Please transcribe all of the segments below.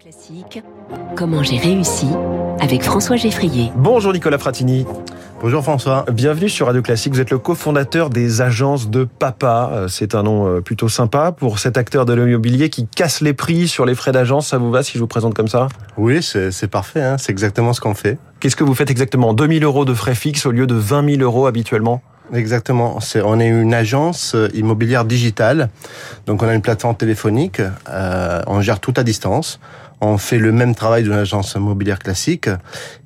Classique, comment j'ai réussi avec François Geffrier. Bonjour Nicolas Fratini. Bonjour François. Bienvenue sur Radio Classique. Vous êtes le cofondateur des agences de papa. Euh, C'est un nom euh, plutôt sympa pour cet acteur de l'immobilier qui casse les prix sur les frais d'agence. Ça vous va si je vous présente comme ça? Oui, c'est c'est parfait. hein. C'est exactement ce qu'on fait. Qu'est-ce que vous faites exactement? 2000 euros de frais fixes au lieu de 20 000 euros habituellement? Exactement. C'est, on est une agence euh, immobilière digitale. Donc on a une plateforme téléphonique. euh, on gère tout à distance. On fait le même travail d'une agence immobilière classique.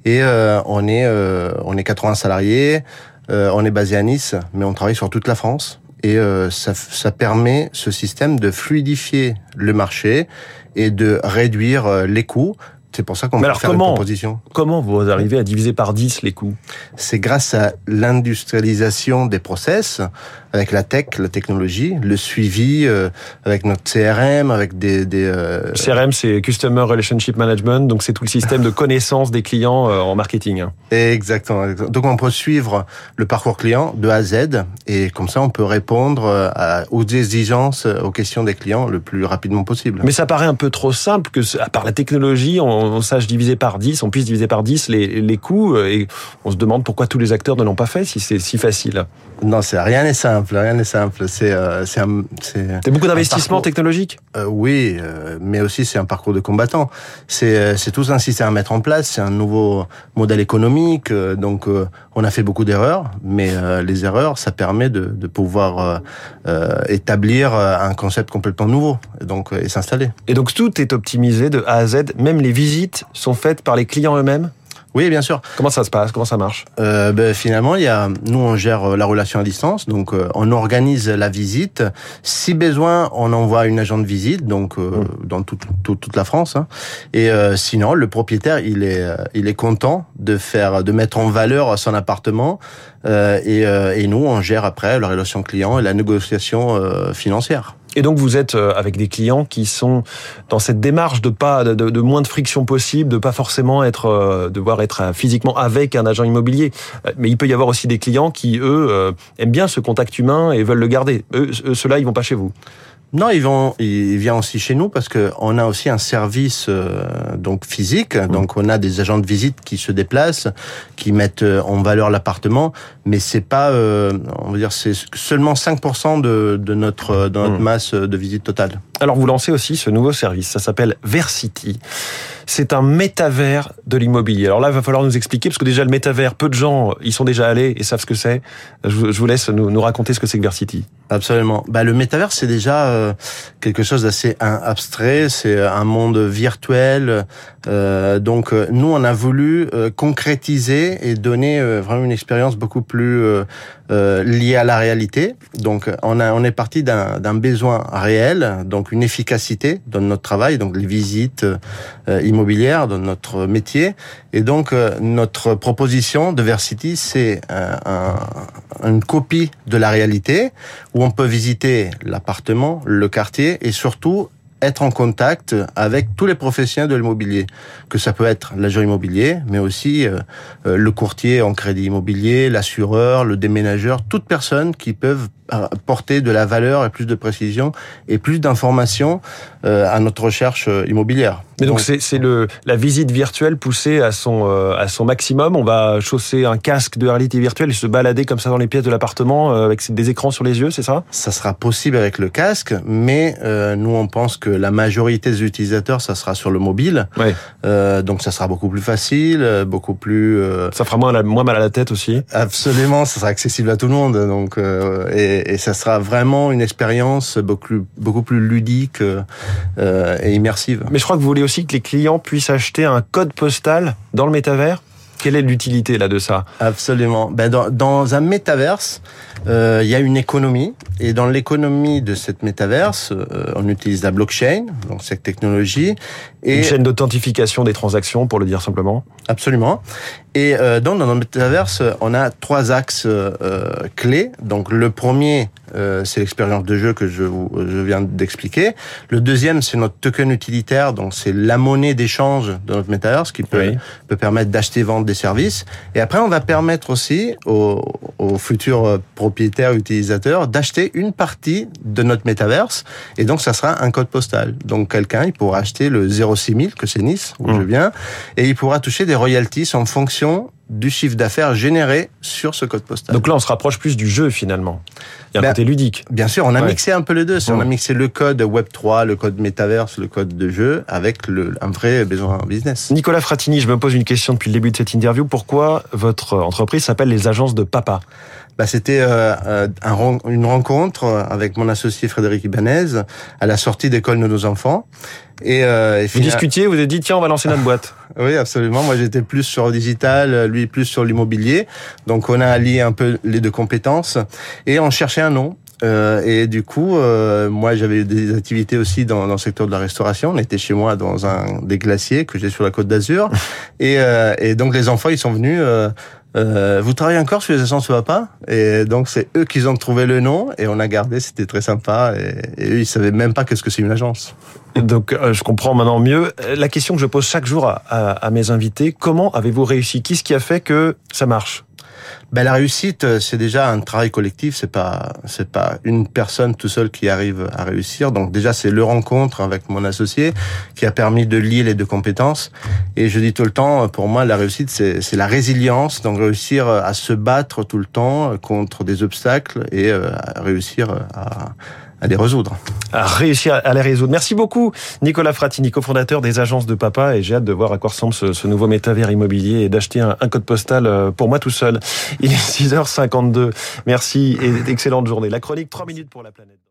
Et euh, on est euh, on est 80 salariés. Euh, on est basé à Nice, mais on travaille sur toute la France. Et euh, ça, ça permet ce système de fluidifier le marché et de réduire les coûts. C'est pour ça qu'on peut alors, faire comment une proposition. Comment vous arrivez à diviser par 10 les coûts? C'est grâce à l'industrialisation des process, avec la tech, la technologie, le suivi, euh, avec notre CRM, avec des... des euh, CRM, c'est Customer Relationship Management, donc c'est tout le système de connaissance des clients euh, en marketing. hein. Exactement. Donc on peut suivre le parcours client de A à Z, et comme ça on peut répondre à- aux exigences, aux questions des clients le plus rapidement possible. Mais ça paraît un peu trop simple que, à part la technologie, on, on sache diviser par 10, on puisse diviser par 10 les, les coûts, euh, et on se demande pourquoi tous les acteurs ne l'ont pas fait si c'est si facile. Non, c'est rien n'est simple, rien n'est simple. C'est euh, c'est beaucoup d'investissements technologiques? Euh, oui, euh, mais aussi c'est un parcours de combattant. C'est c'est tout un système à mettre en place. C'est un nouveau modèle économique. donc on a fait beaucoup d'erreurs, mais les erreurs, ça permet de, de pouvoir établir un concept complètement nouveau, et donc et s'installer. Et donc tout est optimisé de A à Z, même les visites sont faites par les clients eux-mêmes? Oui, bien sûr. Comment ça se passe? Comment ça marche? Euh, ben, finalement, il y a, nous, on gère euh, la relation à distance, donc euh, on organise la visite. Si besoin, on envoie une agent de visite, donc euh, dans toute, toute, toute la France. hein. Et sinon, le propriétaire, il est, il est content de faire, de mettre en valeur son appartement. et, et nous, on gère après la relation client et la négociation financière. Et donc vous êtes euh, avec des clients qui sont dans cette démarche de pas de, de- moins de friction possible, de pas forcément être euh, devoir être euh, physiquement avec un agent immobilier. Mais il peut y avoir aussi des clients qui eux aiment bien ce contact humain et veulent le garder. Eux, ceux-là, ils vont pas chez vous. Non, ils vont, ils viennent aussi chez nous parce que on a aussi un service euh, donc physique. Donc on a des agents de visite qui se déplacent, qui mettent euh, en valeur l'appartement, mais c'est pas, euh, on va dire, c'est seulement 5% de, de notre de notre Mm. masse de visite totale. Alors vous lancez aussi ce nouveau service, ça s'appelle Versity. C'est un métavers de l'immobilier. Alors là, il va falloir nous expliquer, parce que déjà le métavers, peu de gens y sont déjà allés et savent ce que c'est. Je, vous- laisse nous, raconter ce que c'est que Versity. Absolument. Bah, le métavers, c'est déjà euh, quelque chose d'assez abstrait. C'est un monde virtuel. Euh, donc, euh, nous, on a voulu euh, concrétiser et donner euh, vraiment une expérience beaucoup plus euh, à la réalité. Donc, on a, on est parti d'un besoin réel, donc une efficacité dans notre travail, donc les visites euh, immobilières dans notre métier. Et donc, euh, notre proposition de Versity, c'est un- une copie de la réalité où on peut visiter l'appartement, le quartier et surtout être en contact avec tous les professionnels de l'immobilier, que ça peut être l'agent immobilier, mais aussi euh, euh, le courtier en crédit immobilier, l'assureur, le déménageur, toutes personnes qui peuvent porter de la valeur et plus de précision et plus d'informations euh, à notre recherche euh, immobilière. Mais donc c'est c'est le la visite virtuelle poussée à son euh, à son maximum. On va chausser un casque de réalité virtuelle et se balader comme ça dans les pièces de l'appartement euh, avec des écrans sur les yeux, c'est ça? Ça sera possible avec le casque, mais euh, nous on pense que la majorité des utilisateurs, ça sera sur le mobile. Ouais. Euh, donc ça sera beaucoup plus facile, euh, beaucoup plus euh, Ça fera moins la- moins mal à la tête aussi. absolument, ça sera accessible à tout le monde. Donc euh, et, et ça sera vraiment une expérience beaucoup plus, beaucoup plus ludique euh, et immersive. Mais je crois que vous voulez aussi que les clients puissent acheter un code postal dans le métavers. Quelle est l'utilité là de ça? Absolument. Ben dans, dans un métaverse, euh, il y a une économie et dans l'économie de cette métaverse, euh, on utilise la blockchain, donc cette technologie, et Une chaîne d'authentification des transactions, pour le dire simplement. Absolument. Et euh, donc, dans notre métaverse, on a trois axes euh, clés. Donc, le premier, euh, c'est l'expérience de jeu que je, vous, je viens d'expliquer. Le deuxième, c'est notre token utilitaire. Donc, c'est la monnaie d'échange de notre métaverse qui peut, Oui. peut permettre d'acheter et vendre des services. Et après, on va permettre aussi aux, aux futurs propriétaires utilisateurs d'acheter une partie de notre métaverse et donc ça sera un code postal. Donc quelqu'un il pourra acheter le 06000 que c'est Nice où je Mmh. viens et il pourra toucher des royalties en fonction du chiffre d'affaires généré sur ce code postal. Donc là, on se rapproche plus du jeu finalement. Il y a un Ben, côté ludique. Bien sûr, on a Ouais. mixé un peu les deux. Si On a mixé le code Web3, le code Metaverse, le code de jeu avec le, un vrai besoin business. Nicolas Fratini, je me pose une question depuis le début de cette interview. Pourquoi votre entreprise s'appelle les agences de papa? Bah, C'était euh, euh, un une rencontre avec mon associé Frédéric Ibanez à la sortie d'école de nos enfants. Et, euh, et Vous fina- discutiez, vous avez dit tiens, on va lancer notre boîte. Oui, absolument. Moi, j'étais plus sur le digital, lui plus sur l'immobilier. Donc, on a allié un peu les deux compétences et on cherchait un nom. Euh, et du coup, euh, moi, j'avais des activités aussi dans, dans le secteur de la restauration. On était chez moi dans un des glaciers que j'ai sur la côte d'Azur. et, euh, et donc, les enfants, ils sont venus. Euh, euh, vous travaillez encore sur les essences papa Et donc, c'est eux qui ont trouvé le nom et on a gardé. C'était très sympa. Et, et eux, ils savaient même pas qu'est-ce que c'est une agence. Donc euh, je comprends maintenant mieux. La question que je pose chaque jour à, à- à mes invités, comment avez-vous réussi? Qu'est-ce qui a fait que ça marche? Ben la réussite, euh, c'est déjà un travail collectif. C'est pas, c'est pas une personne tout seul qui arrive à réussir. Donc déjà, c'est le rencontre avec mon associé qui a permis de lier les deux compétences. Et je dis tout le temps, pour moi, la réussite, c'est, la résilience. Donc réussir à se battre tout le temps contre des obstacles et euh, réussir à, à les résoudre. à réussir à les résoudre. Merci beaucoup, Nicolas Fratini, cofondateur des agences de papa, et j'ai hâte de voir à quoi ressemble ce, nouveau métavers immobilier et d'acheter un, un code postal euh, pour moi tout seul. Il est 6h52. Merci et excellente journée. La chronique 3 minutes pour la planète.